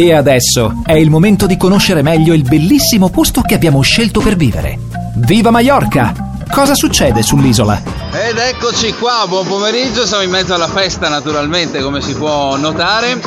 E adesso è il momento di conoscere meglio il bellissimo posto che abbiamo scelto per vivere. Viva Mallorca! Cosa succede sull'isola? Ed eccoci qua, buon pomeriggio, siamo in mezzo alla festa naturalmente come si può notare.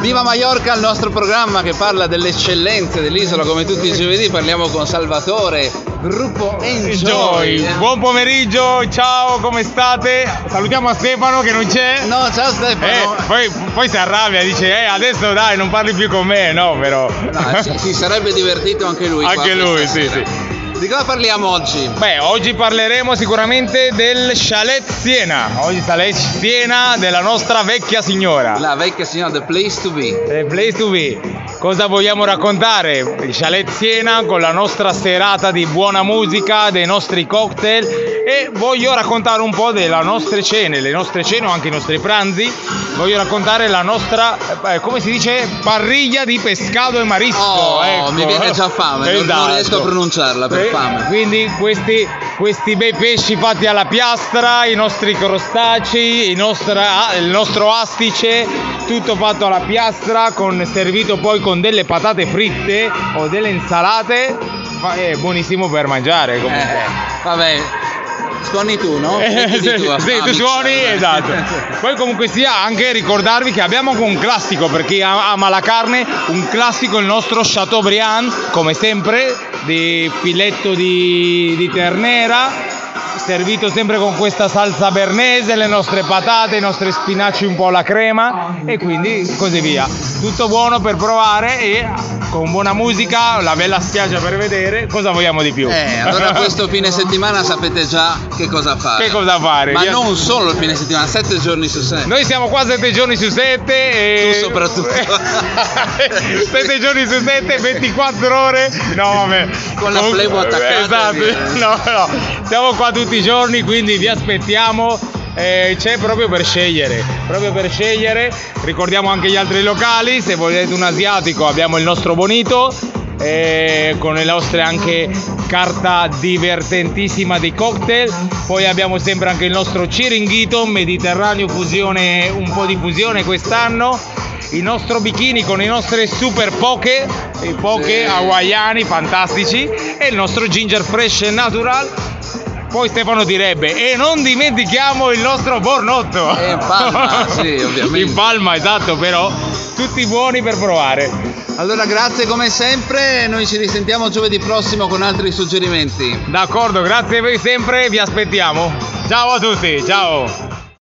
Viva Mallorca, il nostro programma che parla delle eccellenze dell'isola come tutti i giovedì, parliamo con Salvatore, gruppo Enjoy. Enjoy. Buon pomeriggio, ciao, come state? Salutiamo a Stefano che non c'è. No, ciao Stefano. Eh, poi, poi si arrabbia, dice, eh, adesso dai, non parli più con me, no, però. No, si, si sarebbe divertito anche lui. Anche lui, sì, sera. sì. Di cosa parliamo oggi? Beh, oggi parleremo sicuramente del chalet Siena. Oggi chalet Siena della nostra vecchia signora. La vecchia signora The Place to Be. The place to be. Cosa vogliamo raccontare? Il chalet Siena con la nostra serata di buona musica, dei nostri cocktail e voglio raccontare un po' delle nostre cene, le nostre cene o anche i nostri pranzi. Voglio raccontare la nostra, eh, come si dice, parriglia di pescato e marisco. Oh, ecco. mi viene già fame, non- non Esatto. riesco a pronunciarla per Eh, fame. Quindi questi, questi bei pesci fatti alla piastra, i nostri crostacei, nostra- il nostro astice, tutto fatto alla piastra, con, servito poi con delle patate fritte o delle insalate. Fa- È buonissimo per mangiare comunque. Eh, vabbè, suoni tu, no? Eh, sì, tu a- sì, tu suoni, esatto. Poi comunque sia anche ricordarvi che abbiamo anche un classico per chi ama ama la carne, un classico il nostro Chateaubriand, come sempre, di filetto di, di ternera. Servito sempre con questa salsa bernese, le nostre patate, i nostri spinaci un po' alla crema e quindi così via. Tutto buono per provare e con buona musica, la bella spiaggia per vedere, cosa vogliamo di più? Eh, allora questo fine settimana sapete già che cosa fare. Che cosa fare? Ma Via- non solo il fine settimana, sette giorni su sette. Noi siamo qua sette giorni su sette e... Tu soprattutto. sette giorni su sette, 24 ore. No, vabbè. Con la flebo attaccata, Esatto. No, no. Siamo qua tutti i giorni, quindi vi aspettiamo. Eh, c'è proprio per scegliere, proprio per scegliere. Ricordiamo anche gli altri locali. Se volete un asiatico, abbiamo il nostro bonito. eh, con le nostre anche carta divertentissima di cocktail poi abbiamo sempre anche il nostro Ciringhito Mediterraneo fusione un po' di fusione quest'anno il nostro bikini con i nostri super poke i poke hawaiani fantastici e il nostro ginger fresh natural poi Stefano direbbe e non dimentichiamo il nostro bornotto E in Palma, sì, ovviamente. in palma esatto però tutti buoni per provare Allora grazie come sempre, noi ci risentiamo giovedì prossimo con altri suggerimenti. d'accordo grazie a voi sempre vi aspettiamo ciao a tutti ciao